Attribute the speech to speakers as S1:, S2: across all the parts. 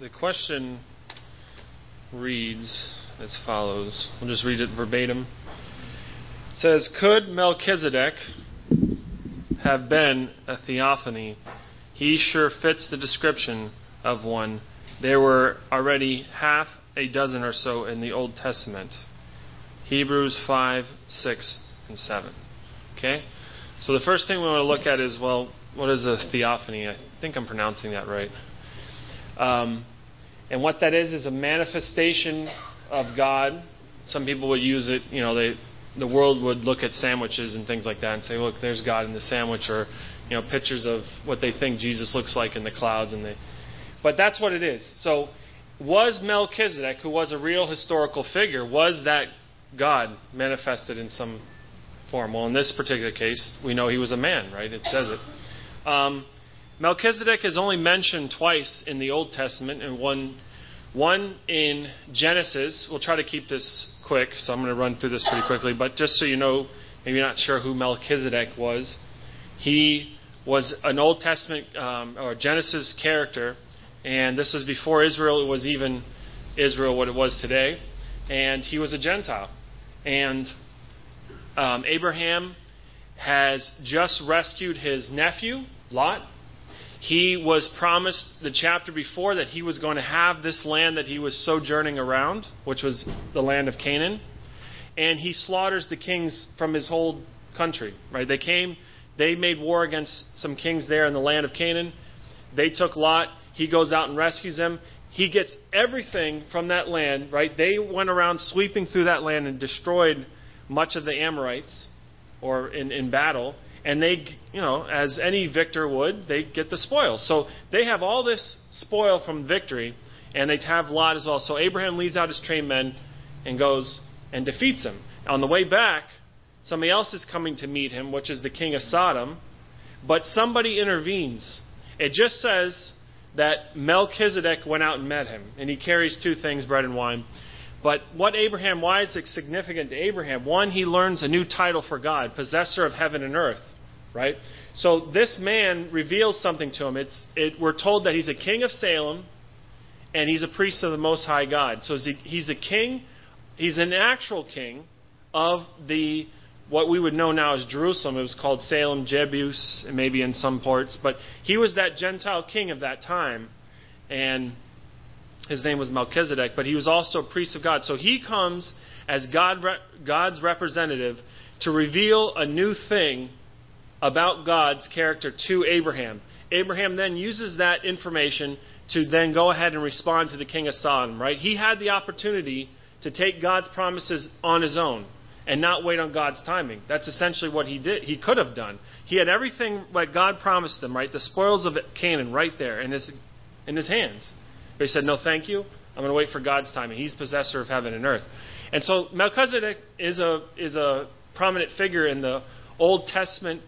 S1: the question reads as follows. We'll just read it verbatim. It says, Could Melchizedek have been a theophany? He sure fits the description of one. There were already half a dozen or so in the Old Testament. Hebrews 5, 6, and 7. Okay? So the first thing we want to look at is well, what is a theophany? I think I'm pronouncing that right. Um, and what that is is a manifestation of God. Some people would use it, you know, they the world would look at sandwiches and things like that and say, look, there's God in the sandwich, or you know, pictures of what they think Jesus looks like in the clouds, and they. But that's what it is. So, was Melchizedek, who was a real historical figure, was that God manifested in some form? Well, in this particular case, we know he was a man, right? It says it. Um, Melchizedek is only mentioned twice in the Old Testament, and one, one in Genesis. We'll try to keep this quick, so I'm going to run through this pretty quickly. But just so you know, maybe you're not sure who Melchizedek was, he was an Old Testament um, or Genesis character, and this was before Israel was even Israel what it was today, and he was a Gentile, and um, Abraham has just rescued his nephew Lot he was promised the chapter before that he was going to have this land that he was sojourning around, which was the land of Canaan. And he slaughters the kings from his whole country, right? They came, they made war against some kings there in the land of Canaan. They took Lot. He goes out and rescues them. He gets everything from that land, right? They went around sweeping through that land and destroyed much of the Amorites or in, in battle and they, you know, as any victor would, they get the spoils. So they have all this spoil from victory, and they have Lot as well. So Abraham leads out his trained men and goes and defeats them. On the way back, somebody else is coming to meet him, which is the king of Sodom, but somebody intervenes. It just says that Melchizedek went out and met him, and he carries two things, bread and wine. But what Abraham, why is it significant to Abraham? One, he learns a new title for God, possessor of heaven and earth right? So this man reveals something to him. It's, it, we're told that he's a king of Salem and he's a priest of the Most High God. So he's a king, he's an actual king of the what we would know now as Jerusalem. It was called Salem, Jebus, maybe in some parts, but he was that Gentile king of that time, and his name was Melchizedek. But he was also a priest of God. So he comes as God, God's representative to reveal a new thing about God's character to Abraham. Abraham then uses that information to then go ahead and respond to the king of Sodom, right? He had the opportunity to take God's promises on his own and not wait on God's timing. That's essentially what he did. He could have done. He had everything like God promised him, right? The spoils of Canaan right there in his in his hands. But he said, "No, thank you. I'm going to wait for God's timing. He's possessor of heaven and earth." And so Melchizedek is a is a prominent figure in the Old Testament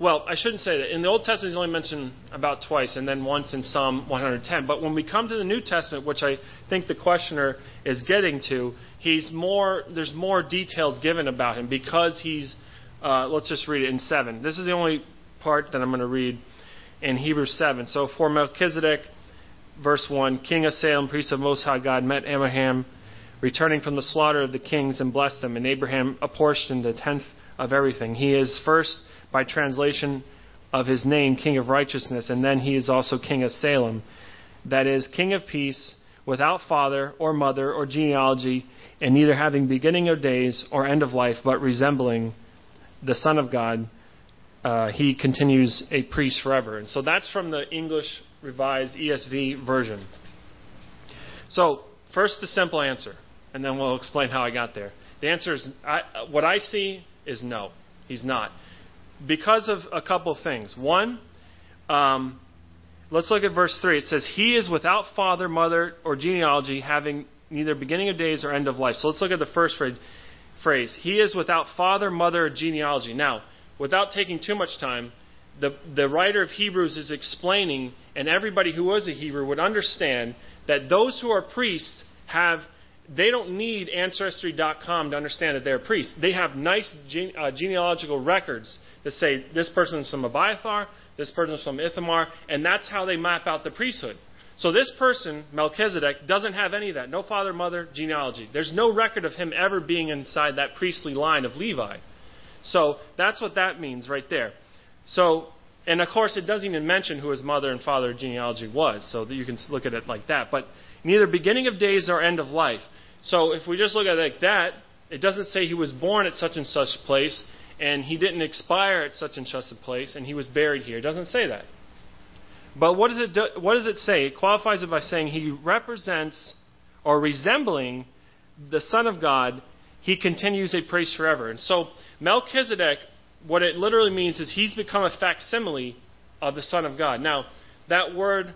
S1: well, I shouldn't say that. In the Old Testament, he's only mentioned about twice, and then once in Psalm 110. But when we come to the New Testament, which I think the questioner is getting to, he's more. There's more details given about him because he's. Uh, let's just read it in seven. This is the only part that I'm going to read in Hebrews 7. So for Melchizedek, verse 1, king of Salem, priest of Most High God, met Abraham, returning from the slaughter of the kings, and blessed them. And Abraham apportioned a tenth of everything. He is first by translation of his name, King of Righteousness, and then he is also King of Salem. That is, King of Peace, without father or mother or genealogy, and neither having beginning of days or end of life, but resembling the Son of God. Uh, he continues a priest forever. And so that's from the English Revised ESV version. So, first, the simple answer, and then we'll explain how I got there. The answer is I, what I see is no, he's not because of a couple things. One, um, let's look at verse 3. It says, He is without father, mother, or genealogy, having neither beginning of days or end of life. So let's look at the first phrase. He is without father, mother, or genealogy. Now, without taking too much time, the, the writer of Hebrews is explaining, and everybody who was a Hebrew would understand, that those who are priests have they don't need Ancestry.com to understand that they're priests. They have nice gene, uh, genealogical records that say this person is from Abiathar, this person is from Ithamar, and that's how they map out the priesthood. So this person, Melchizedek, doesn't have any of that. No father, mother, genealogy. There's no record of him ever being inside that priestly line of Levi. So that's what that means right there. So, and of course, it doesn't even mention who his mother and father genealogy was. So that you can look at it like that. But neither beginning of days nor end of life. So if we just look at it like that, it doesn't say he was born at such and such place and he didn't expire at such and such a place and he was buried here. It doesn't say that. But what does it do, what does it say? It qualifies it by saying he represents or resembling the Son of God, he continues a priest forever. And so Melchizedek, what it literally means is he's become a facsimile of the Son of God. Now, that word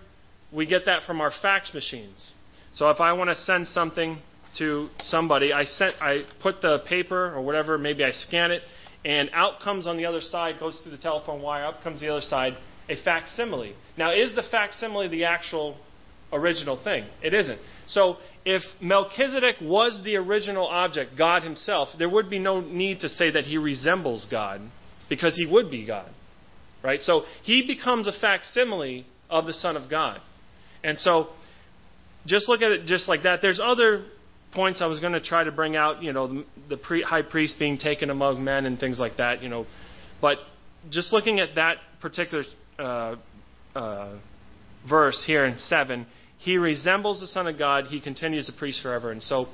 S1: we get that from our fax machines. So if I want to send something to somebody, I sent I put the paper or whatever, maybe I scan it, and out comes on the other side, goes through the telephone wire, up comes the other side, a facsimile. Now, is the facsimile the actual original thing? It isn't. So, if Melchizedek was the original object, God himself, there would be no need to say that he resembles God, because he would be God. Right? So, he becomes a facsimile of the Son of God. And so, just look at it just like that. There's other points I was going to try to bring out, you know, the, the pre, high priest being taken among men and things like that, you know. But just looking at that particular uh, uh, verse here in 7, he resembles the Son of God, he continues a priest forever. And so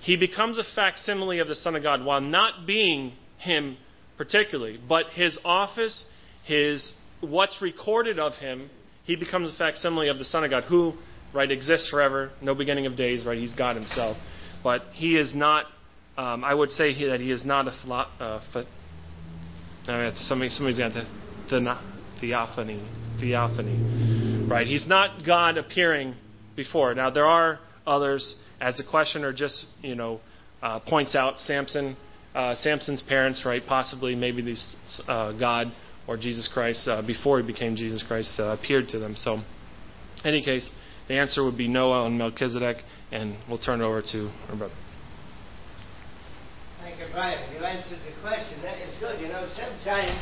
S1: he becomes a facsimile of the Son of God while not being him particularly, but his office, his what's recorded of him, he becomes a facsimile of the Son of God, who right exists forever, no beginning of days, right? He's God himself but he is not. Um, I would say that he is not a philo- uh, ph- uh, somebody, somebody's got the, the theophany, theophany, right? He's not God appearing before. Now there are others, as the questioner just you know uh, points out. Samson, uh, Samson's parents, right? Possibly, maybe these uh, God or Jesus Christ uh, before he became Jesus Christ uh, appeared to them. So, in any case, the answer would be Noah and Melchizedek, and we'll turn it over to our brother.
S2: Thank you, Brian. You answered the question. That is good. You know, sometimes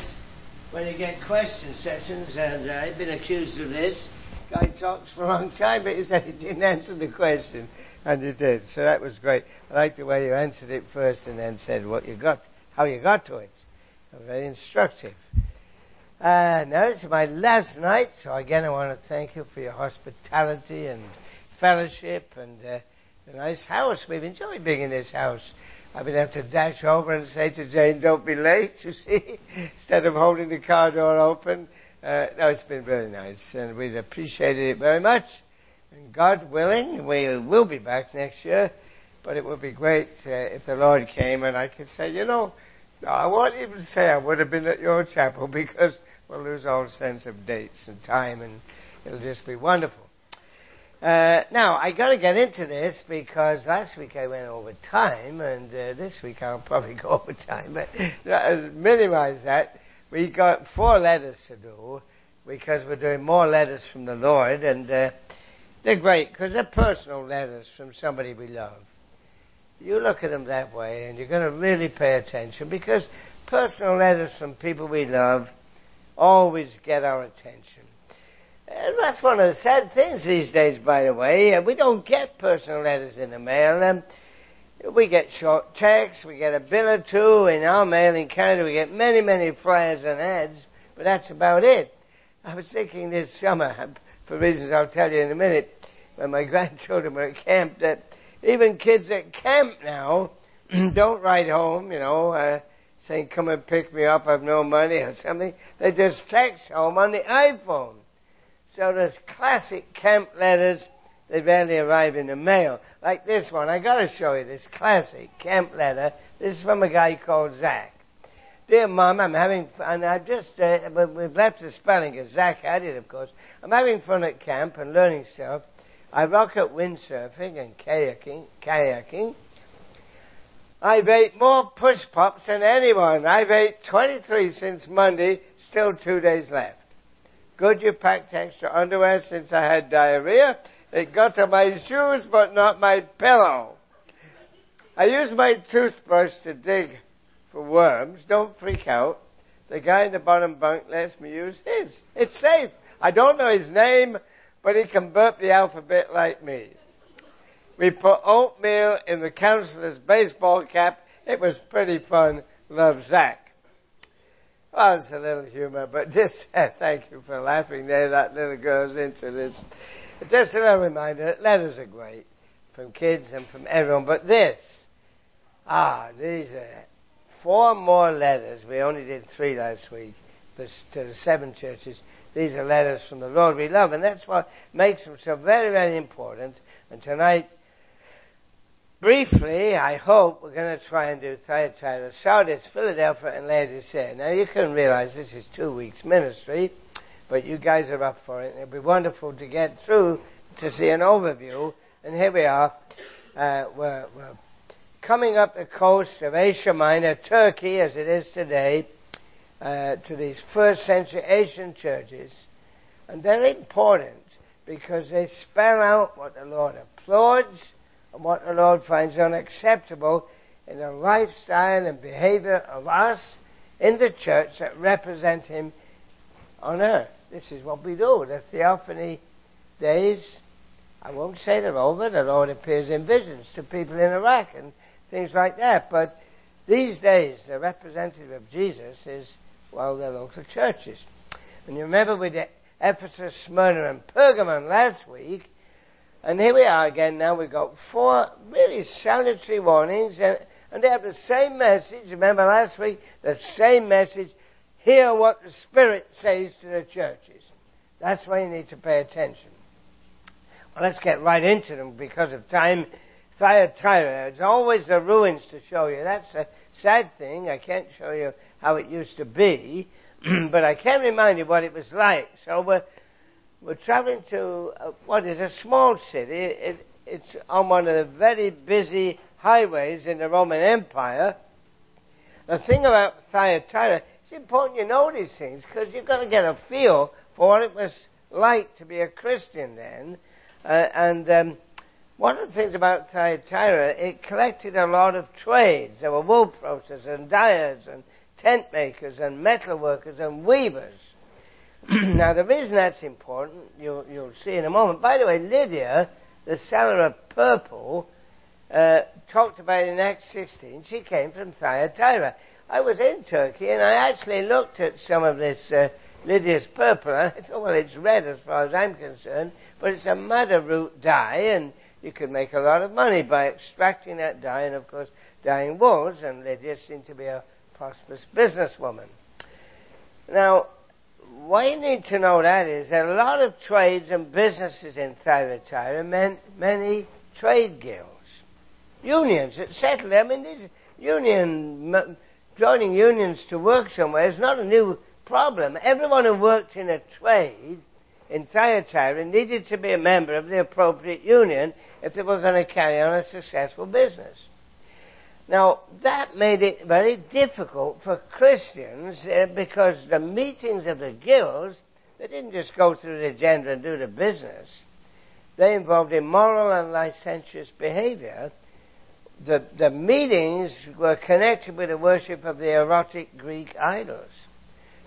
S2: when you get question sessions, and uh, I've been accused of this, guy talks for a long time, but he said he didn't answer the question, and you did. So that was great. I like the way you answered it first and then said what you got, how you got to it. Very instructive. Uh, now, is my last night, so again I want to thank you for your hospitality and fellowship and uh, the nice house. We've enjoyed being in this house. I've been able to dash over and say to Jane, don't be late, you see, instead of holding the car door open. Uh, no, it's been very nice, and we've appreciated it very much. And God willing, we will be back next year, but it would be great uh, if the Lord came and I could say, you know, I won't even say I would have been at your chapel because we'll lose all sense of dates and time, and it'll just be wonderful. Uh, now, I got to get into this because last week I went over time, and uh, this week I'll probably go over time, but as minimize that. we've got four letters to do because we're doing more letters from the Lord, and uh, they're great because they're personal letters from somebody we love. You look at them that way, and you're going to really pay attention because personal letters from people we love always get our attention. And that's one of the sad things these days, by the way. Uh, we don't get personal letters in the mail. Um, we get short texts, we get a bill or two. In our mail in Canada, we get many, many flyers and ads, but that's about it. I was thinking this summer, for reasons I'll tell you in a minute, when my grandchildren were at camp, that even kids at camp now don't write home, you know, uh, saying, come and pick me up, I've no money or something. They just text home on the iPhone. So there's classic camp letters they barely arrive in the mail. Like this one. I gotta show you this classic camp letter. This is from a guy called Zach. Dear Mom, I'm having fun. And I've just, uh, we've left the spelling because Zach had it, of course. I'm having fun at camp and learning stuff. I rock at windsurfing and kayaking, kayaking. I've ate more push pops than anyone. I've ate 23 since Monday, still two days left. Good you packed extra underwear since I had diarrhea. It got to my shoes, but not my pillow. I use my toothbrush to dig for worms. Don't freak out. The guy in the bottom bunk lets me use his. It's safe. I don't know his name, but he can burp the alphabet like me. We put oatmeal in the counselor's baseball cap. It was pretty fun. Love, Zach. Well, it's a little humor, but just uh, thank you for laughing there. That little girl's into this. Just a little reminder letters are great from kids and from everyone, but this, ah, these are four more letters. We only did three last week to the seven churches. These are letters from the Lord we love, and that's what makes them so very, very important. And tonight, briefly, I hope we're going to try and do Thyatira, Sardis, Philadelphia, and Laodicea. Now, you can realize this is two weeks ministry, but you guys are up for it. It'll be wonderful to get through to see an overview. And here we are. Uh, we're, we're coming up the coast of Asia Minor, Turkey, as it is today, uh, to these first century Asian churches. And they're important because they spell out what the Lord applauds what the Lord finds unacceptable in the lifestyle and behavior of us in the church that represent Him on earth. This is what we do. The theophany days, I won't say they're over, the Lord appears in visions to people in Iraq and things like that. But these days, the representative of Jesus is, well, the local churches. And you remember did Ephesus, Smyrna, and Pergamon last week, and here we are again now. We've got four really salutary warnings, and, and they have the same message. Remember last week? The same message. Hear what the Spirit says to the churches. That's why you need to pay attention. Well, let's get right into them because of time. Thyatira. It's always the ruins to show you. That's a sad thing. I can't show you how it used to be, but I can remind you what it was like. So we're we're traveling to uh, what is a small city. It, it's on one of the very busy highways in the Roman Empire. The thing about Thyatira, it's important you know these things because you've got to get a feel for what it was like to be a Christian then. Uh, and um, one of the things about Thyatira, it collected a lot of trades. There were wool processors and dyers and tent makers and metal workers and weavers. now, the reason that's important, you'll, you'll see in a moment. By the way, Lydia, the seller of purple, uh, talked about in Acts 16. She came from Thyatira. I was in Turkey and I actually looked at some of this uh, Lydia's purple and I thought, well, it's red as far as I'm concerned, but it's a madder root dye and you could make a lot of money by extracting that dye and, of course, dyeing wools. And Lydia seemed to be a prosperous businesswoman. Now, what you need to know that is that a lot of trades and businesses in Thyatira meant many trade guilds, unions uh, that settled. I mean, this union joining unions to work somewhere is not a new problem. Everyone who worked in a trade in Thyatira needed to be a member of the appropriate union if they were going to carry on a successful business. Now, that made it very difficult for Christians uh, because the meetings of the guilds, they didn't just go through the agenda and do the business. They involved immoral and licentious behavior. The, the meetings were connected with the worship of the erotic Greek idols.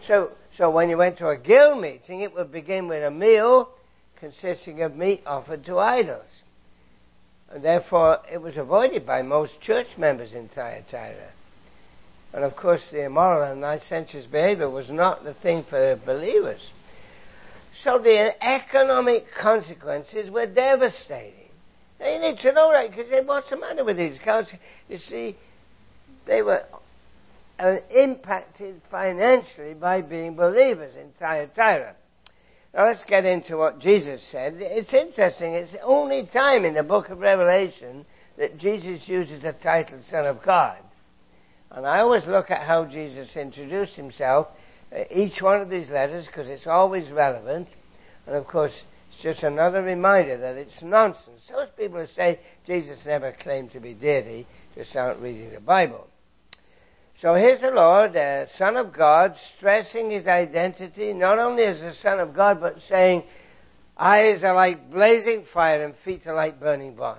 S2: So, so when you went to a guild meeting, it would begin with a meal consisting of meat offered to idols. And therefore, it was avoided by most church members in Thyatira. And of course, the immoral and licentious behavior was not the thing for believers. So the economic consequences were devastating. You need to know that because what's the matter with these guys? You see, they were uh, impacted financially by being believers in Thyatira. Now let's get into what Jesus said. It's interesting. It's the only time in the book of Revelation that Jesus uses the title Son of God. And I always look at how Jesus introduced himself, uh, each one of these letters, because it's always relevant. And of course, it's just another reminder that it's nonsense. Those people who say Jesus never claimed to be deity just aren't reading the Bible. So here's the Lord, the Son of God, stressing his identity not only as the Son of God, but saying, eyes are like blazing fire and feet are like burning bronze.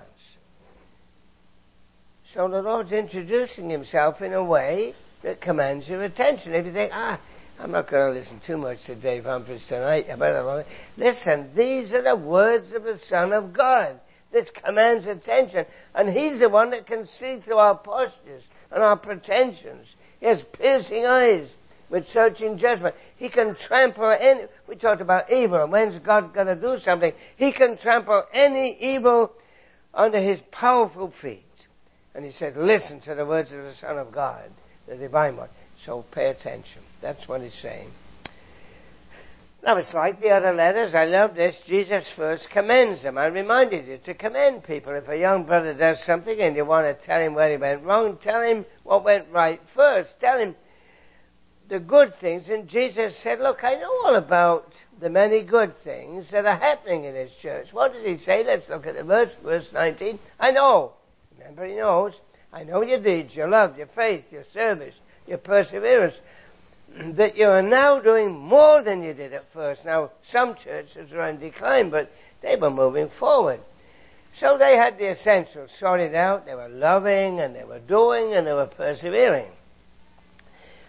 S2: So the Lord's introducing himself in a way that commands your attention. If you think, ah, I'm not going to listen too much to Dave Humphreys tonight. I better listen. These are the words of the Son of God. This commands attention, and He's the one that can see through our postures and our pretensions. He has piercing eyes with searching judgment. He can trample any. We talked about evil, when's God going to do something? He can trample any evil under His powerful feet. And He said, "Listen to the words of the Son of God, the divine one." So pay attention. That's what he's saying. Now it's like the other letters. I love this. Jesus first commends them. I reminded you to commend people. If a young brother does something and you want to tell him where he went wrong, tell him what went right first. Tell him the good things. And Jesus said, Look, I know all about the many good things that are happening in his church. What does he say? Let's look at the verse, verse 19. I know. Remember, he knows. I know your deeds, your love, your faith, your service, your perseverance, that you are now doing more than you did at first. Now, some churches are in decline, but they were moving forward. So they had the essentials sorted out. They were loving and they were doing and they were persevering.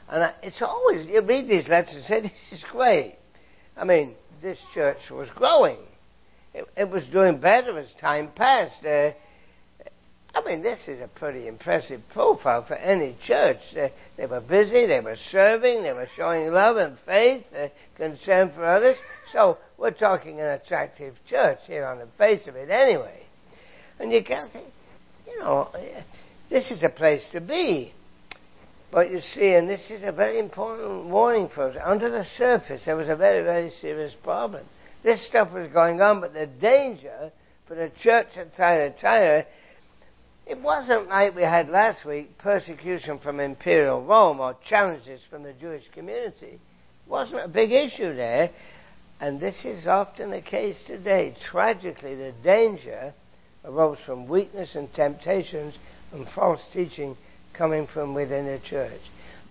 S2: And it's always, you read these letters and say, this is great. I mean, this church was growing. It, it was doing better as time passed. Uh, I mean, this is a pretty impressive profile for any church. They, were busy, they were serving, they were showing love and faith, uh, concern for others. So we're talking an attractive church here on the face of it anyway. And you can think, you know, this is a place to be. But you see, and this is a very important warning for us. Under the surface, there was a very, very serious problem. This stuff was going on, but the danger for the church at Thyatira it wasn't like we had last week persecution from imperial Rome or challenges from the Jewish community. It wasn't a big issue there. And this is often the case today. Tragically, the danger arose from weakness and temptations and false teaching coming from within the church.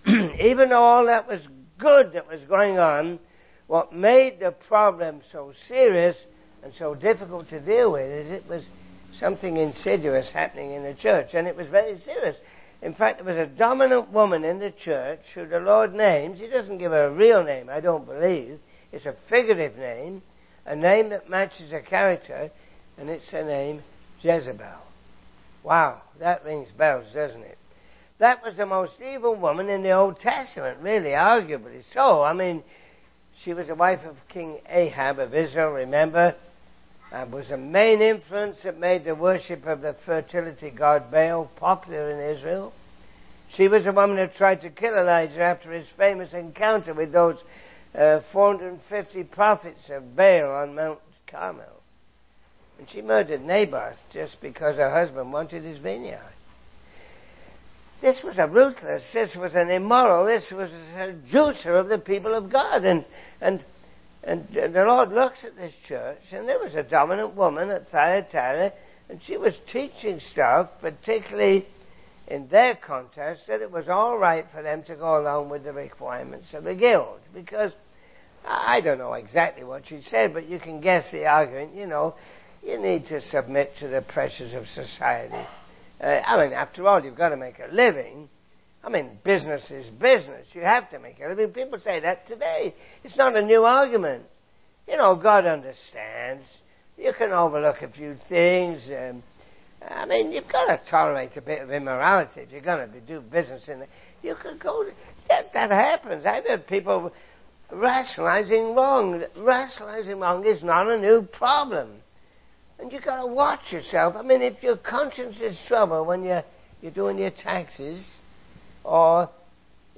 S2: Even though all that was good that was going on, what made the problem so serious and so difficult to deal with is it was something insidious happening in the church, and it was very serious. In fact, there was a dominant woman in the church who the Lord names. He doesn't give her a real name, I don't believe. It's a figurative name, a name that matches a character, and it's her name Jezebel. Wow, that rings bells, doesn't it? That was the most evil woman in the Old Testament, really, arguably so. I mean, she was the wife of King Ahab of Israel, remember? Uh, was a main influence that made the worship of the fertility god Baal popular in Israel. She was the woman who tried to kill Elijah after his famous encounter with those uh, 450 prophets of Baal on Mount Carmel. And she murdered Naboth just because her husband wanted his vineyard. This was a ruthless, this was an immoral, this was a juicer of the people of God. And, and and the Lord looks at this church, and there was a dominant woman at Thyatira, and she was teaching stuff, particularly in their context, that it was all right for them to go along with the requirements of the guild. Because I don't know exactly what she said, but you can guess the argument. You know, you need to submit to the pressures of society. Uh, I mean, after all, you've got to make a living. I mean, business is business. You have to make it. I mean, people say that today. It's not a new argument. You know, God understands. You can overlook a few things. Um, I mean, you've got to tolerate a bit of immorality if you're going to do business in it. You could go. That, that happens. I've heard people rationalizing wrong. Rationalizing wrong is not a new problem. And you've got to watch yourself. I mean, if your conscience is troubled when you're, you're doing your taxes, or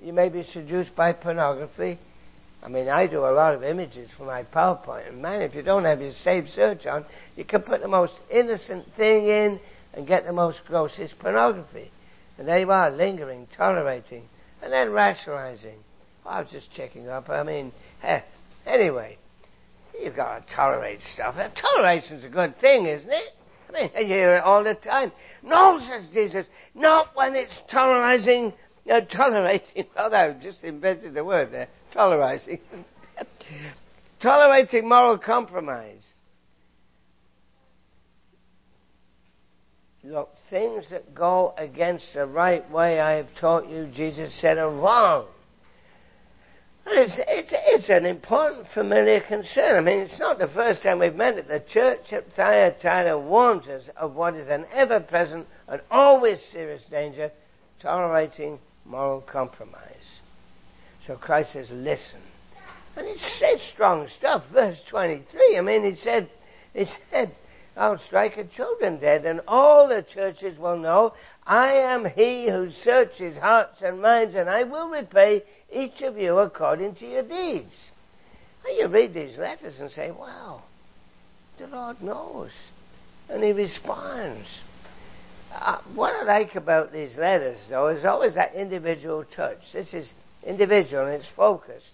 S2: you may be seduced by pornography. I mean, I do a lot of images for my PowerPoint, and man, if you don't have your SafeSearch on, you can put the most innocent thing in and get the most grossest pornography. And there you are, lingering, tolerating, and then rationalizing. I was just checking up. I mean, eh, anyway, you've got to tolerate stuff. Toleration's a good thing, isn't it? I mean, you hear it all the time. No, says Jesus, not when it's tolerizing no, tolerating, well, I just invented the word there, tolerating. tolerating moral compromise. Look, things that go against the right way I have taught you, Jesus said, are wrong. It's, it's, it's an important familiar concern. I mean, it's not the first time we've met it. The church at Thyatira warns us of what is an ever present and always serious danger tolerating moral compromise. So Christ says, listen. And it's, it's strong stuff. Verse 23, I mean, he said, he said, I'll strike a children dead, and all the churches will know I am he who searches hearts and minds, and I will repay each of you according to your deeds. And you read these letters and say, wow, the Lord knows. And he responds. Uh, what I like about these letters, though, is always that individual touch. This is individual and it's focused.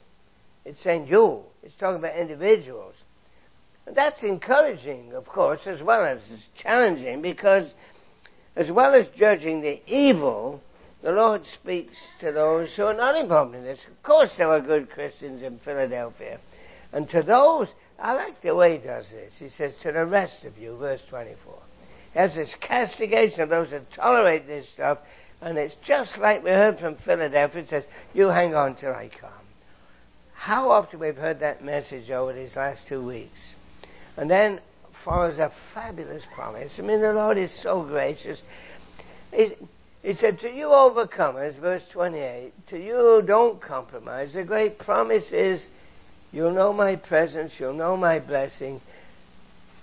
S2: It's saying you. It's talking about individuals. And that's encouraging, of course, as well as challenging, because as well as judging the evil, the Lord speaks to those who are not involved in this. Of course, there were good Christians in Philadelphia. And to those, I like the way he does this. He says, to the rest of you, verse 24. He has this castigation of those that tolerate this stuff, and it's just like we heard from Philadelphia. It says, you hang on till I come. How often we've heard that message over these last two weeks. And then follows a fabulous promise. I mean, the Lord is so gracious. He said, To you overcomers, verse 28, to you who don't compromise, the great promise is you'll know my presence, you'll know my blessing.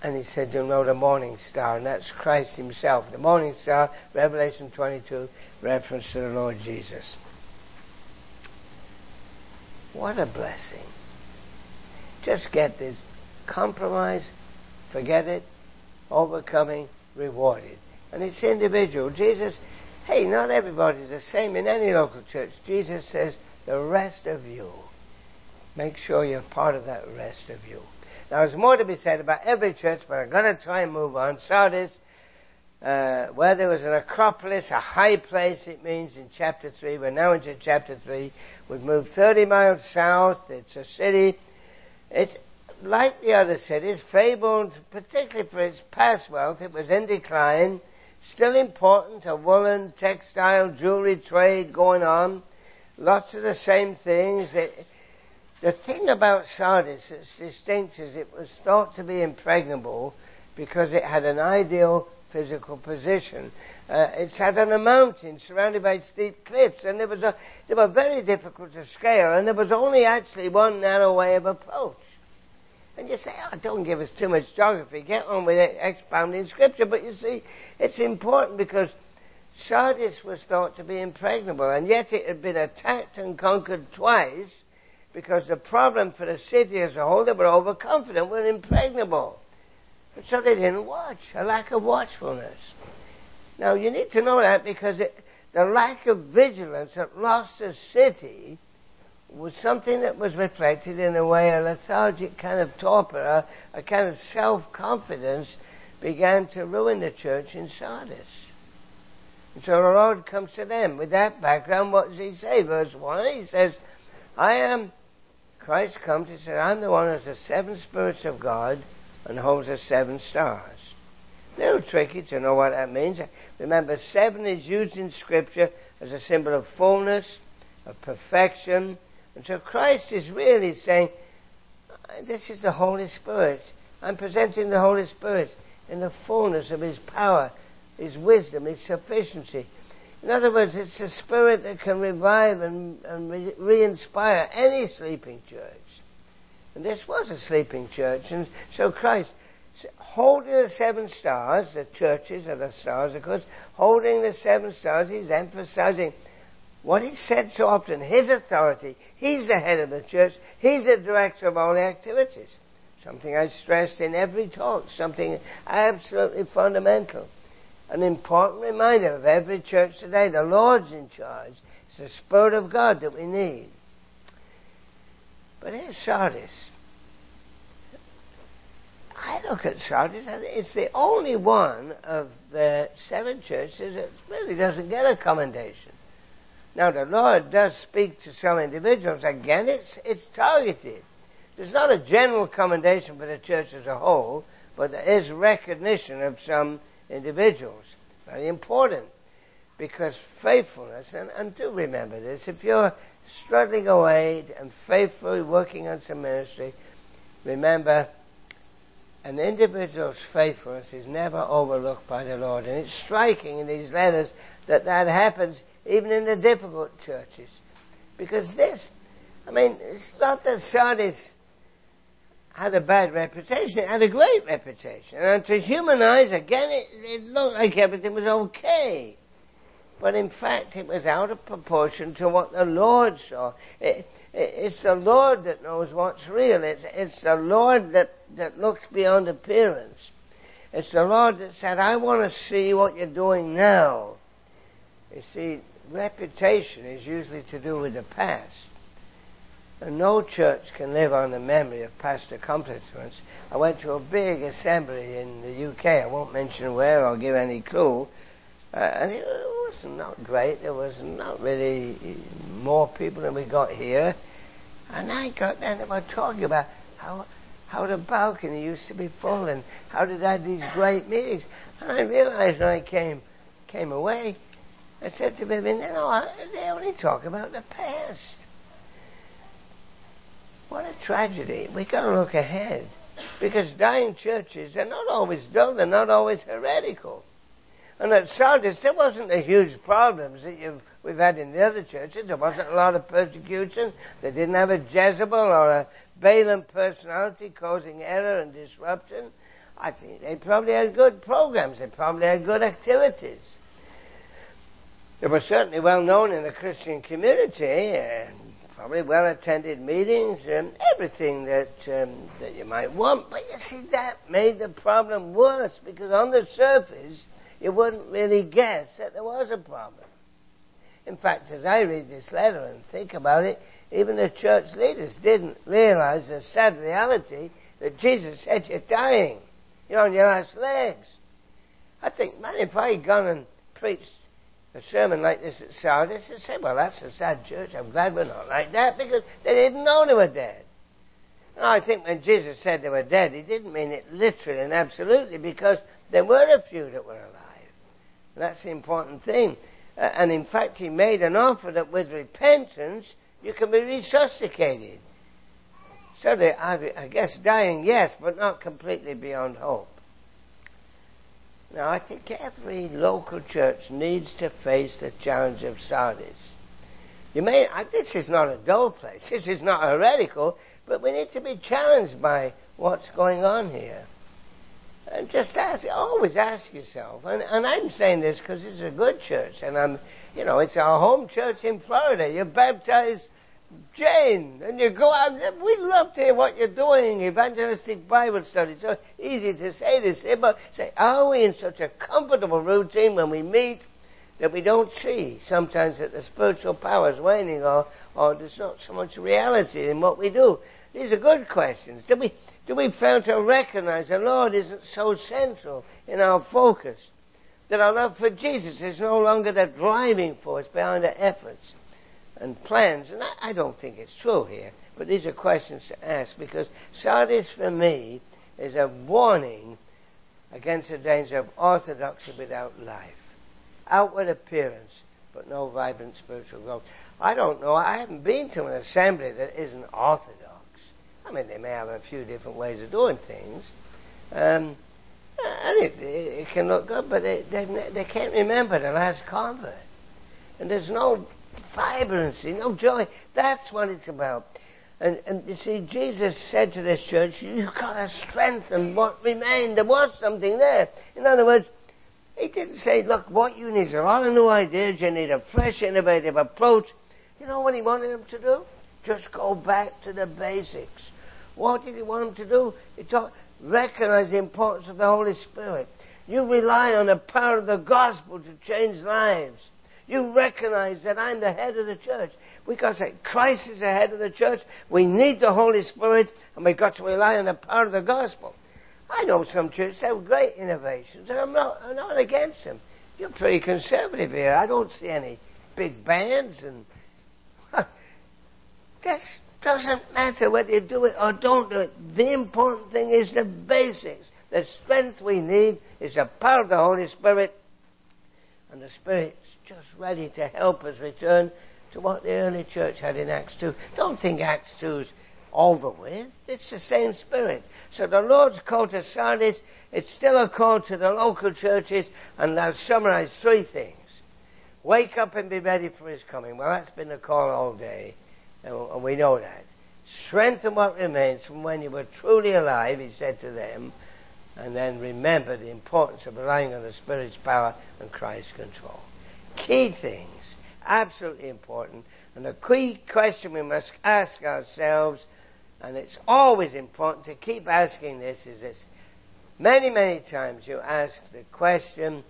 S2: And he said, You'll know the morning star, and that's Christ himself. The morning star, Revelation 22, reference to the Lord Jesus. What a blessing. Just get this compromise, forget it, overcoming, rewarded. And it's individual. Jesus Hey, not everybody's the same in any local church. Jesus says, the rest of you. Make sure you're part of that rest of you. There's more to be said about every church, but I'm going to try and move on. Sardis, uh, where there was an acropolis, a high place, it means in chapter 3. We're now into chapter 3. We've moved 30 miles south. It's a city. It's like the other cities, fabled particularly for its past wealth. It was in decline. Still important, a woolen, textile, jewelry trade going on. Lots of the same things. It, the thing about Sardis that's distinct is it was thought to be impregnable because it had an ideal physical position. Uh, it sat on a mountain surrounded by steep cliffs, and there was a, they were very difficult to scale, and there was only actually one narrow way of approach. And you say, oh, don't give us too much geography. Get on with it, expounding scripture. But you see, it's important because Sardis was thought to be impregnable, and yet it had been attacked and conquered twice because the problem for the city as a whole, they were overconfident, were impregnable. But so they didn't watch, a lack of watchfulness. Now, you need to know that because it, the lack of vigilance that lost the city was something that was reflected in a way a lethargic kind of torpor, a, a kind of self-confidence began to ruin the church in Sardis. And so the Lord comes to them with that background. What does he say? Verse 1, he says, I am, Christ comes, and said, I'm the one who has the seven spirits of God and holds the seven stars. Little tricky to know what that means. Remember, seven is used in Scripture as a symbol of fullness, of perfection, and so Christ is really saying, This is the Holy Spirit. I'm presenting the Holy Spirit in the fullness of His power, His wisdom, His sufficiency. In other words, it's a spirit that can revive and, and re inspire any sleeping church. And this was a sleeping church. And so Christ, holding the seven stars, the churches are the stars, of course, holding the seven stars, he's emphasizing what he said so often, his authority. He's the head of the church. He's the director of all the activities. Something I stressed in every talk, something absolutely fundamental. An important reminder of every church today. The Lord's in charge. It's the Spirit of God that we need. But here's Sardis. I look at Sardis, it's the only one of the seven churches that really doesn't get a commendation. Now, the Lord does speak to some individuals. Again, it's, it's targeted. There's not a general commendation for the church as a whole, but there is recognition of some individuals. Very important. Because faithfulness, and, and do remember this, if you're struggling away and faithfully working on some ministry, remember, an individual's faithfulness is never overlooked by the Lord. And it's striking in these letters that that happens even in the difficult churches. Because this, I mean, it's not that Sardis had a bad reputation, it had a great reputation. And to human eyes, again, it, it looked like everything was okay. But in fact, it was out of proportion to what the Lord saw. It, it, it's the Lord that knows what's real. It's, it's the Lord that, that looks beyond appearance. It's the Lord that said, I want to see what you're doing now. You see, reputation is usually to do with the past. No church can live on the memory of past accomplishments. I went to a big assembly in the UK. I won't mention where or give any clue. Uh, and it was not great. There was not really more people than we got here. And I got there and they were talking about how how the balcony used to be full and how did I have these great meetings. And I realized when I came came away, I said to them, you know, they only talk about the past. What a tragedy. We've got to look ahead. Because dying churches, they're not always dull, they're not always heretical. And at Sardis, there wasn't the huge problems that we've had in the other churches. There wasn't a lot of persecution. They didn't have a Jezebel or a Balaam personality causing error and disruption. I think they probably had good programs. They probably had good activities. They were certainly well known in the Christian community. Probably well attended meetings and everything that um, that you might want. But you see, that made the problem worse because on the surface you wouldn't really guess that there was a problem. In fact, as I read this letter and think about it, even the church leaders didn't realize the sad reality that Jesus said you're dying. You're on your last legs. I think, man, if I had gone and preached a sermon like this at Sardis and say, well, that's a sad church. I'm glad we're not like that because they didn't know they were dead. And I think when Jesus said they were dead, he didn't mean it literally and absolutely because there were a few that were alive. And that's the important thing. Uh, and in fact, he made an offer that with repentance, you can be resuscitated. So they, I guess dying, yes, but not completely beyond hope. Now, I think every local church needs to face the challenge of Sardis. You may, this is not a dull place. This is not heretical, but we need to be challenged by what's going on here. And just ask, always ask yourself, and, and I'm saying this because it's a good church, and I'm, you know, it's our home church in Florida. You're baptized Jane, and you go out. We love to hear what you're doing, evangelistic Bible study. So easy to say this, but say, are we in such a comfortable routine when we meet that we don't see sometimes that the spiritual power is waning, or or there's not so much reality in what we do? These are good questions. Do we do we fail to recognize the Lord isn't so central in our focus? That our love for Jesus is no longer the driving force behind our efforts and plans. And I, I don't think it's true here, but these are questions to ask because Sardis for me is a warning against the danger of orthodoxy without life. Outward appearance, but no vibrant spiritual growth. I don't know. I haven't been to an assembly that isn't orthodox. I mean, they may have a few different ways of doing things. Um, and it, it, can look good, but they, they, they can't remember the last convert. And there's no vibrancy, no joy. That's what it's about. And, and you see, Jesus said to this church, you've got to strengthen what remained. There was something there. In other words, he didn't say, look, what you need is a lot of new ideas. You need a fresh, innovative approach. You know what he wanted them to do? Just go back to the basics. What did he want them to do? He taught, recognize the importance of the Holy Spirit. You rely on the power of the gospel to change lives. You recognize that I'm the head of the church. Say, Christ is the head of the church. We need the Holy Spirit, and we've got to rely on the power of the gospel. I know some churches have great innovations, and I'm not, I'm not against them. You're pretty conservative here. I don't see any big bands, and that doesn't matter whether you do it or don't do it. The important thing is the basics. The strength we need is the power of the Holy Spirit, and the Spirit's just ready to help us return to what the early church had in Acts 2. Don't think Acts 2 is over with. It's the same spirit. So the Lord's call to Sardis, it's still a call to the local churches, and I'll summarize three things. Wake up and be ready for His coming. Well, that's been the call all day, and we know that. Strengthen what remains from when you were truly alive, He said to them, and then remember the importance of relying on the Spirit's power and Christ's control. Key things, absolutely important, and the key question we must ask ourselves and it's always important to keep asking this is this. Many, many times you ask the question,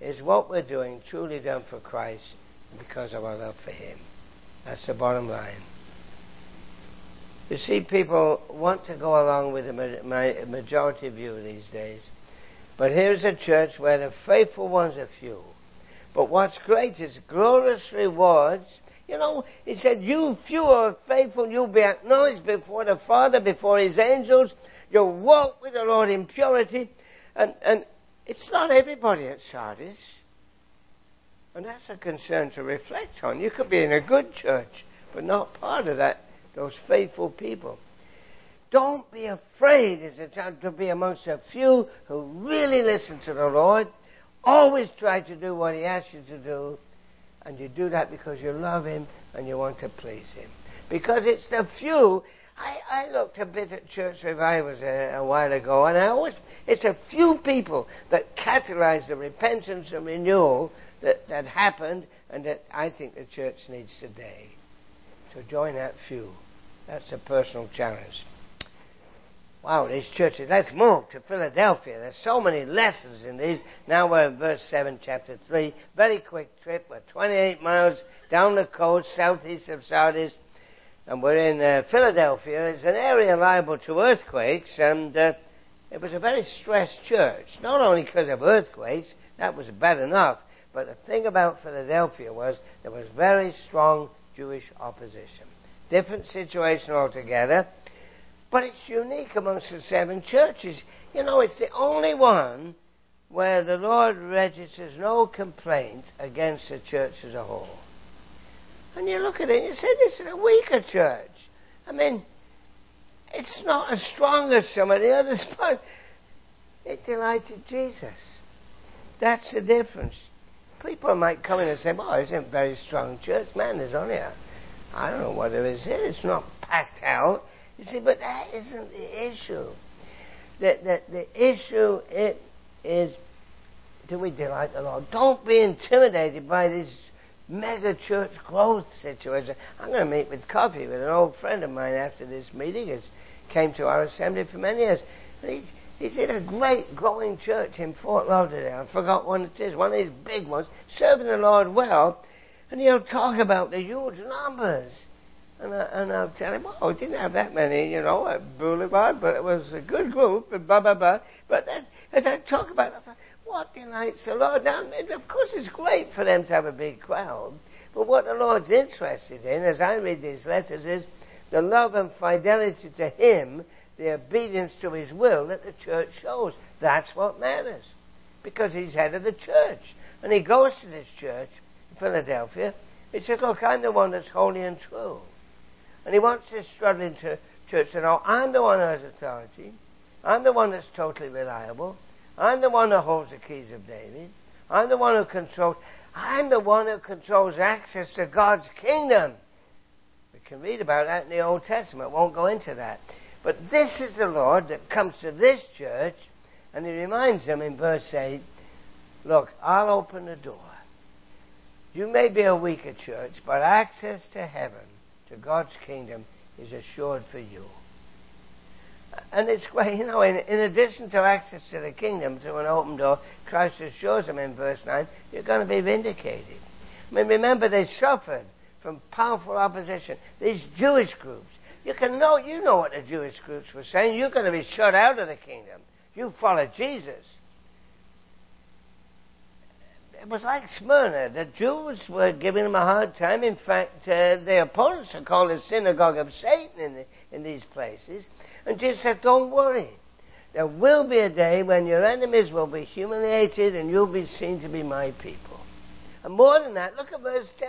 S2: is what we're doing truly done for Christ because of our love for Him? That's the bottom line. You see, people want to go along with the majority view these days. But here's a church where the faithful ones are few. But what's great is glorious rewards you know, he said, You few are faithful, you'll be acknowledged before the Father, before his angels. You'll walk with the Lord in purity. And, and it's not everybody at Sardis. And that's a concern to reflect on. You could be in a good church, but not part of that, those faithful people. Don't be afraid as a child to be amongst a few who really listen to the Lord. Always try to do what He asks you to do and you do that because you love Him and you want to please Him. Because it's the few. I, I looked a bit at church revivals a, a while ago, and I always, it's a few people that catalyze the repentance and renewal that, that happened and that I think the church needs today. To join that few. That's a personal challenge. Wow, these churches. Let's move to Philadelphia. There's so many lessons in these. Now we're in verse 7, chapter 3. Very quick trip. We're 28 miles down the coast, southeast of Sardis. And we're in uh, Philadelphia. It's an area liable to earthquakes, and uh, it was a very stressed church. Not only because of earthquakes, that was bad enough, but the thing about Philadelphia was there was very strong Jewish opposition. Different situation altogether. But it's unique amongst the seven churches. You know, it's the only one where the Lord registers no complaint against the church as a whole. And you look at it and you say, this is a weaker church. I mean, it's not as strong as some of the others, but it delighted Jesus. That's the difference. People might come in and say, well, it's a very strong church. Man, there's only a, I don't know what it is. It's not packed out. You see, but that isn't the issue. The, the, the issue it is do we delight the Lord? Don't be intimidated by this mega church growth situation. I'm going to meet with coffee with an old friend of mine after this meeting. He came to our assembly for many years. He, he's in a great growing church in Fort Lauderdale. I forgot what it is. One of these big ones, serving the Lord well. And he'll talk about the huge numbers. And, I, and I'll tell him, oh, we didn't have that many, you know, at Boulevard, but it was a good group, and blah, blah, blah. But then, as I talk about it, I thought, what delights the Lord? Now, of course, it's great for them to have a big crowd, but what the Lord's interested in, as I read these letters, is the love and fidelity to Him, the obedience to His will that the church shows. That's what matters. Because He's head of the church. And He goes to this church Philadelphia. He says, Look, I'm the one that's holy and true. And he wants this struggling to, church to know I'm the one who has authority. I'm the one that's totally reliable. I'm the one who holds the keys of David. I'm the one who controls. I'm the one who controls access to God's kingdom. We can read about that in the Old Testament. Won't go into that. But this is the Lord that comes to this church, and he reminds them in verse 8 Look, I'll open the door. You may be a weaker church, but access to heaven to God's kingdom is assured for you. And it's great, you know, in, in addition to access to the kingdom through an open door, Christ assures them in verse 9, you're going to be vindicated. I mean, remember, they suffered from powerful opposition. These Jewish groups. You can know, you know what the Jewish groups were saying. You're going to be shut out of the kingdom. You follow Jesus it was like Smyrna. The Jews were giving them a hard time. In fact, uh, their opponents are called the synagogue of Satan in, the, in these places. And Jesus said, Don't worry. There will be a day when your enemies will be humiliated and you'll be seen to be my people. And more than that, look at verse 10.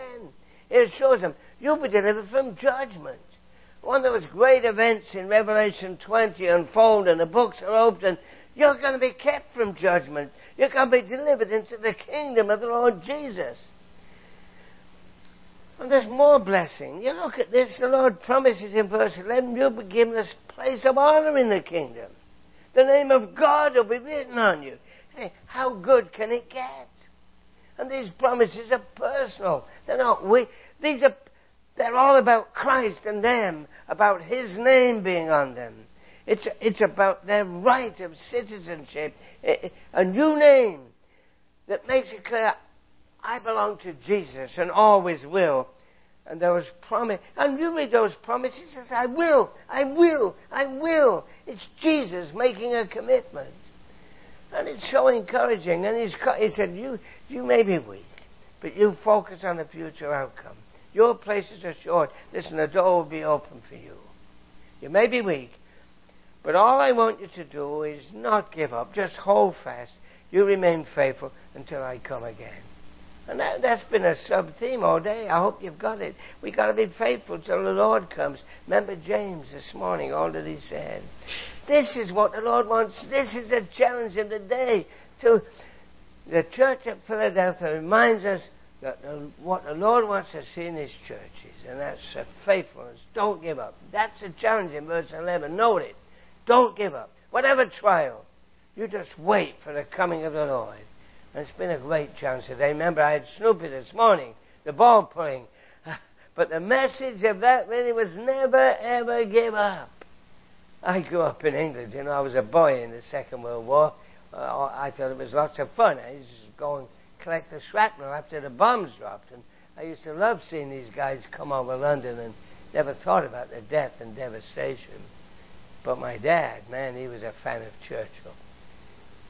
S2: It shows them you'll be delivered from judgment. One of those great events in Revelation 20 unfold and the books are opened. You're going to be kept from judgment. Going to be delivered into the kingdom of the Lord Jesus. And there's more blessing. You look at this, the Lord promises in verse 11, you'll be given a place of honor in the kingdom. The name of God will be written on you. Hey, how good can it get? And these promises are personal. They're not we. These are, they're all about Christ and them, about His name being on them. It's, it's about their right of citizenship, eh, eh, a new name that makes it clear I belong to Jesus and always will. And those promise, and you read those promises, says, I will, I will, I will. It's Jesus making a commitment. And it's so encouraging. And he said, you, you may be weak, but you focus on the future outcome. Your place is assured. Listen, the door will be open for you. You may be weak, but all I want you to do is not give up. Just hold fast. You remain faithful until I come again. And that, has been a sub theme all day. I hope you've got it. We've got to be faithful till the Lord comes. Remember James this morning, all that he said. This is what the Lord wants. This is the challenge of the day. To the church at Philadelphia reminds us that the, what the Lord wants to see in His churches, and that's faithfulness. Don't give up. That's the challenge in verse 11. Note it. Don't give up. Whatever trial, you just wait for the coming of the Lord. And it's been a great chance today. Remember, I had Snoopy this morning, the ball playing. But the message of that really was never, ever give up. I grew up in England. You know, I was a boy in the Second World War. Uh, I thought it was lots of fun. I used to go and collect the shrapnel after the bombs dropped. And I used to love seeing these guys come over London and never thought about the death and devastation. But my dad, man, he was a fan of Churchill.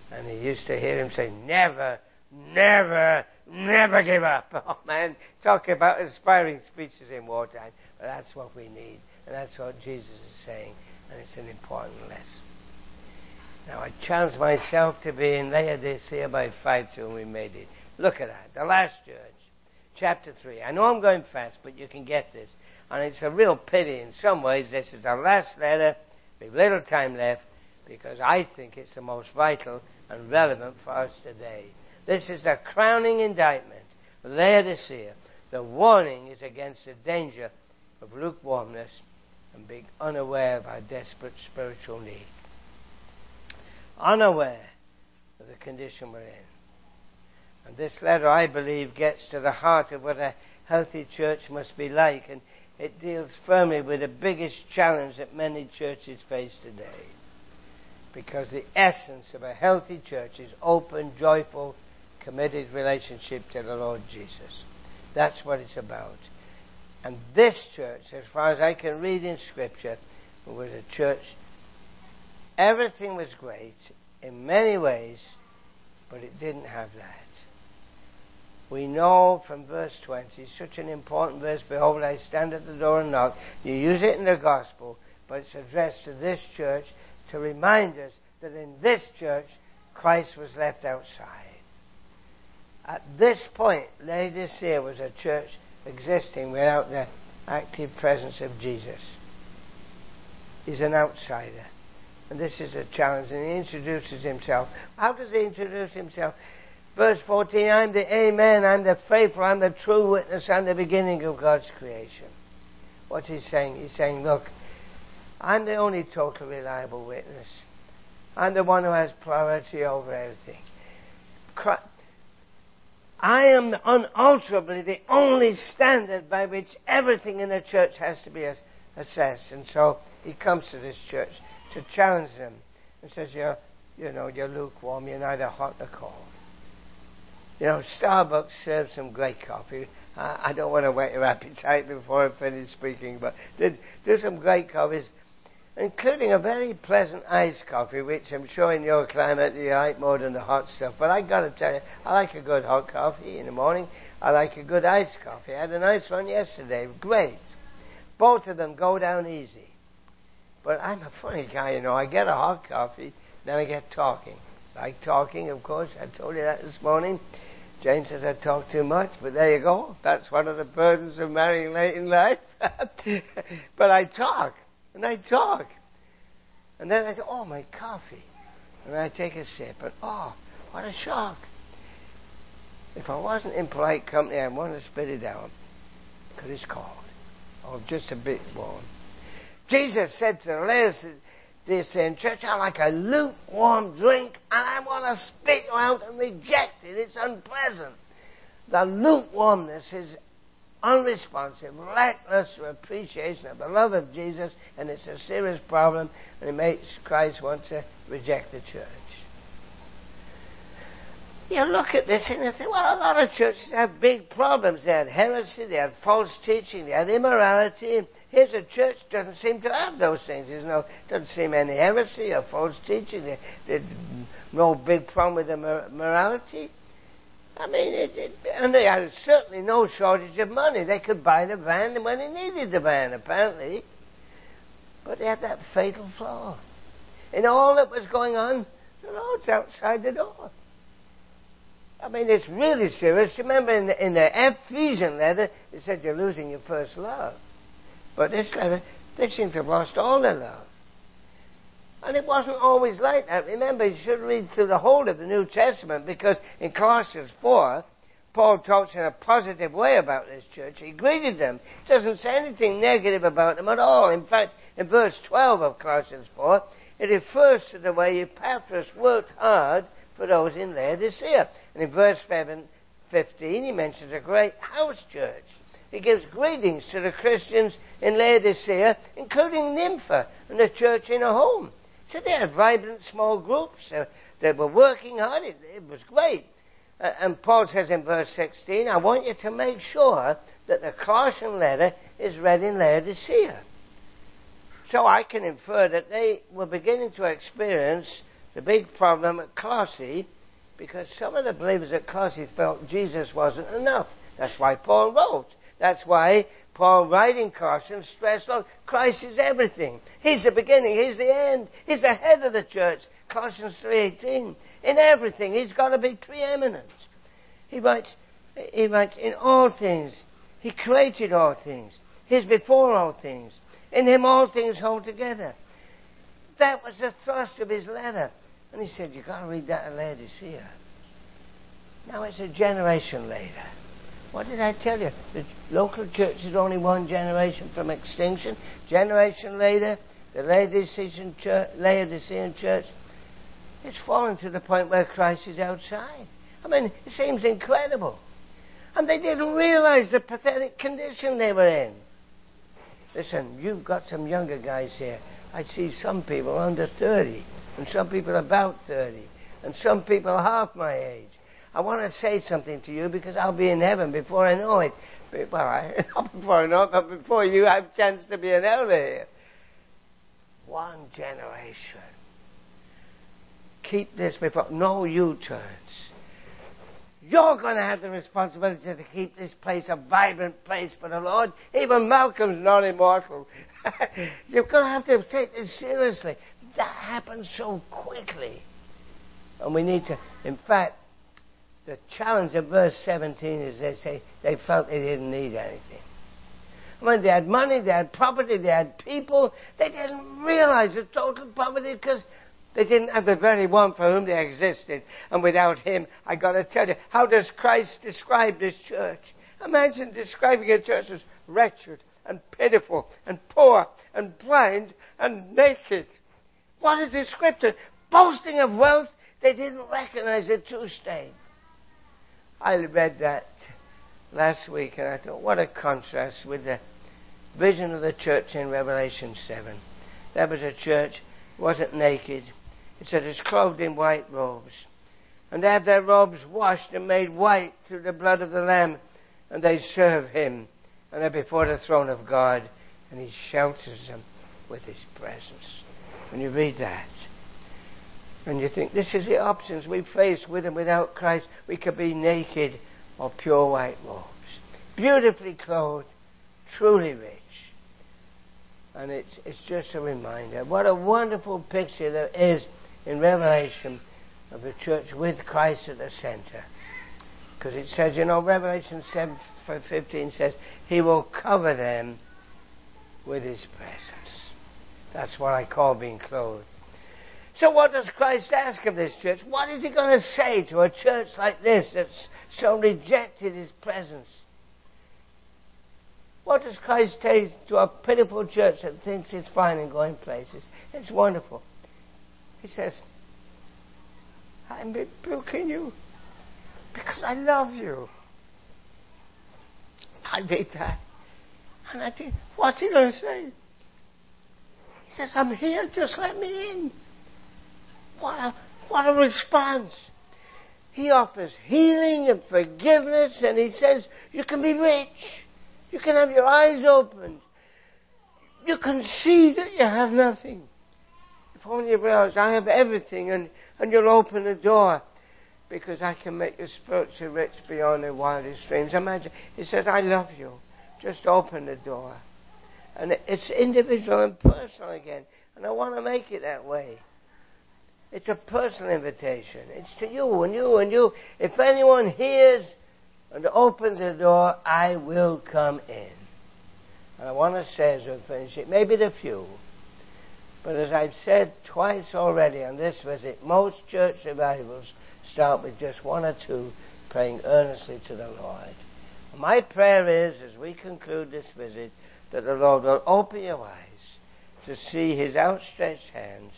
S2: And he used to hear him say, never, never, never give up. Oh man, talk about inspiring speeches in wartime. But that's what we need. And that's what Jesus is saying. And it's an important lesson. Now I challenge myself to be in Laodicea by 5 2 and we made it. Look at that. The last church. Chapter 3. I know I'm going fast, but you can get this. And it's a real pity in some ways. This is the last letter. We've little time left because I think it's the most vital and relevant for us today. This is the crowning indictment. Laodicea. The warning is against the danger of lukewarmness and being unaware of our desperate spiritual need. Unaware of the condition we're in. And this letter, I believe, gets to the heart of what a healthy church must be like, and it deals firmly with the biggest challenge that many churches face today because the essence of a healthy church is open, joyful, committed relationship to the Lord Jesus. That's what it's about. And this church, as far as I can read in Scripture, was a church, everything was great in many ways, but it didn't have that. We know from verse 20, such an important verse, Behold, I stand at the door and knock. You use it in the gospel, but it's addressed to this church to remind us that in this church, Christ was left outside. At this point, Laodicea was a church existing without the active presence of Jesus. He's an outsider. And this is a challenge. And he introduces himself. How does he introduce himself? Verse 14 I'm the Amen, I'm the faithful, I'm the true witness, I'm the beginning of God's creation. What he's saying? He's saying, Look, I'm the only total reliable witness. I'm the one who has priority over everything. I am unalterably the only standard by which everything in the church has to be assessed. And so he comes to this church to challenge them and says, you're, you know, you're lukewarm, you're neither hot nor cold. You know, Starbucks serves some great coffee. I, I don't want to whet your appetite before I finish speaking, but they do some great coffees including a very pleasant iced coffee, which I'm sure in your climate you like more than the hot stuff. But I got to tell you, I like a good hot coffee in the morning. I like a good iced coffee. I had a nice one yesterday. Great. Both of them go down easy. But I'm a funny guy, you know. I get a hot coffee, then I get talking. Like talking, of course. I told you that this morning. Jane says I talk too much, but there you go. That's one of the burdens of marrying late in life. but I talk, and I talk. And then I go, oh, my coffee. And I take a sip, and oh, what a shock. If I wasn't in polite company, I'd want to spit it out. Because it's cold. Or just a bit warm. Jesus said to the this in church, I like a lukewarm drink, and I want to spit you out and reject it. It's unpleasant. The lukewarmness is unresponsive, reckless appreciation of the love of Jesus, and it's a serious problem, and it makes Christ want to reject the church. You look at this and you think, well, a lot of churches have big problems. They had heresy, they had false teaching, they had immorality. Here's a church doesn't seem to have those things. There's no doesn't seem any heresy or false teaching. there's no big problem with the morality. I mean, it, it, and they had certainly no shortage of money. They could buy the van when they needed the van, apparently. But they had that fatal flaw. In all that was going on, the Lord's outside the door. I mean, it's really serious. Remember in the, in the Ephesian letter, it said you're losing your first love. But this letter, they seem to have lost all their love. And it wasn't always like that. Remember, you should read through the whole of the New Testament because in Colossians 4, Paul talks in a positive way about this church. He greeted them. He doesn't say anything negative about them at all. In fact, in verse 12 of Colossians 4, it refers to the way Epaphras worked hard for those in Laodicea. And in verse 15, he mentions a great house church. He gives greetings to the Christians in Laodicea, including Nympha and the church in her home. So they had vibrant small groups. Uh, they were working hard. It, it was great. Uh, and Paul says in verse 16, I want you to make sure that the Colossian letter is read in Laodicea. So I can infer that they were beginning to experience the big problem at Colossae because some of the believers at Colossae felt Jesus wasn't enough. That's why Paul wrote. That's why Paul, writing Colossians, stressed on Christ is everything. He's the beginning. He's the end. He's the head of the church. Colossians 3.18. In everything, he's got to be preeminent. He writes, he writes, in all things, he created all things. He's before all things. In him all things hold together. That was the thrust of his letter. And he said, You've got to read that in Laodicea. Now it's a generation later. What did I tell you? The local church is only one generation from extinction. Generation later, the Laodicean church, Laodicean church it's fallen to the point where Christ is outside. I mean, it seems incredible. And they didn't realize the pathetic condition they were in. Listen, you've got some younger guys here. I see some people under 30 and some people about 30, and some people half my age. I want to say something to you because I'll be in heaven before I know it. Well, I, not before I know it, but before you have a chance to be an elder here. One generation. Keep this before. No U-turns. You're going to have the responsibility to keep this place a vibrant place for the Lord. Even Malcolm's not immortal. You're going to have to take this seriously that happens so quickly. And we need to, in fact, the challenge of verse 17 is they say they felt they didn't need anything. When they had money, they had property, they had people. They didn't realize the total poverty because they didn't have the very one for whom they existed. And without him, I got to tell you, how does Christ describe this church? Imagine describing a church as wretched and pitiful and poor and blind and naked. What a description. Boasting of wealth, they didn't recognize the true state. I read that last week and I thought, what a contrast with the vision of the church in Revelation 7. That was a church, wasn't naked. It said it's clothed in white robes. And they have their robes washed and made white through the blood of the Lamb. And they serve Him. And they're before the throne of God. And He shelters them with His presence. When you read that, and you think this is the options we face with and without Christ, we could be naked or pure white robes, beautifully clothed, truly rich. And it's, it's just a reminder. What a wonderful picture there is in Revelation of the church with Christ at the center. Because it says, you know, Revelation 7 15 says, He will cover them with His presence. That's what I call being clothed. So what does Christ ask of this church? What is He going to say to a church like this that's so rejected His presence? What does Christ say to a pitiful church that thinks it's fine and going places? It's wonderful. He says, I'm rebuking you because I love you. I read that. And I think, what's he going to say? He says, I'm here, just let me in. What a, what a response. He offers healing and forgiveness, and he says, You can be rich. You can have your eyes opened. You can see that you have nothing. If only you realize I have everything, and, and you'll open the door because I can make you spiritually rich beyond your wildest dreams. Imagine, he says, I love you. Just open the door. And it's individual and personal again. And I want to make it that way. It's a personal invitation. It's to you and you and you. If anyone hears and opens the door, I will come in. And I want to say as we finish it, maybe the few, but as I've said twice already on this visit, most church revivals start with just one or two praying earnestly to the Lord. My prayer is, as we conclude this visit, that the Lord will open your eyes to see His outstretched hands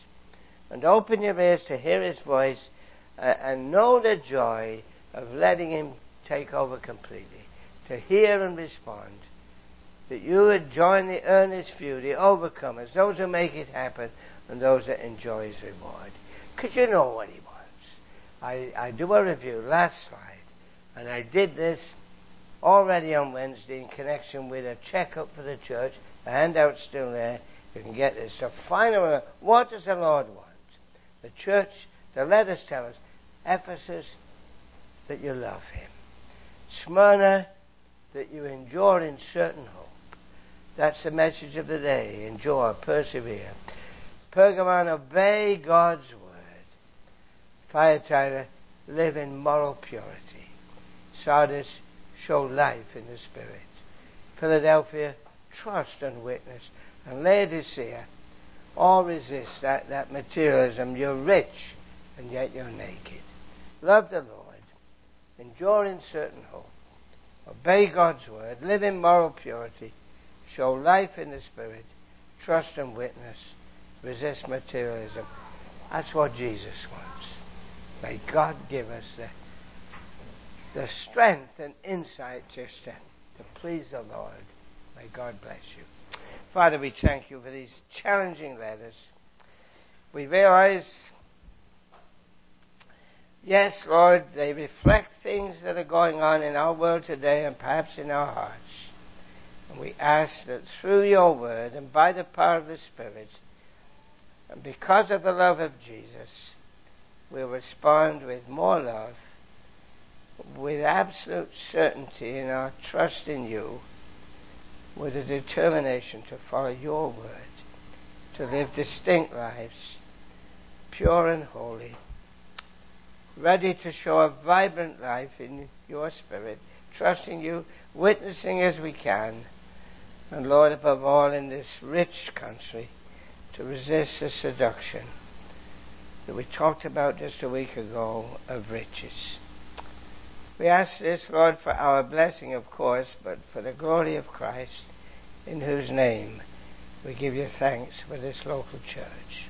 S2: and open your ears to hear His voice uh, and know the joy of letting Him take over completely, to hear and respond. That you would join the earnest few, the overcomers, those who make it happen, and those that enjoy His reward. Because you know what He wants. I, I do a review last slide, and I did this already on Wednesday in connection with a checkup for the church. The handout's still there. You can get this. So finally, what does the Lord want? The church, the letters tell us, Ephesus, that you love Him. Smyrna, that you endure in certain hope. That's the message of the day. Endure, persevere. Pergamon, obey God's word. Thyatira, live in moral purity. Sardis, show life in the Spirit. Philadelphia, trust and witness. And Laodicea, all resist that, that materialism. You're rich, and yet you're naked. Love the Lord. Endure in certain hope. Obey God's word. Live in moral purity. Show life in the Spirit. Trust and witness. Resist materialism. That's what Jesus wants. May God give us the, the strength and insight just to, to please the Lord. May God bless you. Father, we thank you for these challenging letters. We realize, yes, Lord, they reflect things that are going on in our world today and perhaps in our hearts. And we ask that through your word and by the power of the Spirit, and because of the love of Jesus, will respond with more love, with absolute certainty in our trust in you, with a determination to follow your word, to live distinct lives, pure and holy, ready to show a vibrant life in your spirit, trusting you, witnessing as we can, and Lord, above all, in this rich country, to resist the seduction that we talked about just a week ago of riches. We ask this, Lord, for our blessing, of course, but for the glory of Christ, in whose name we give you thanks for this local church.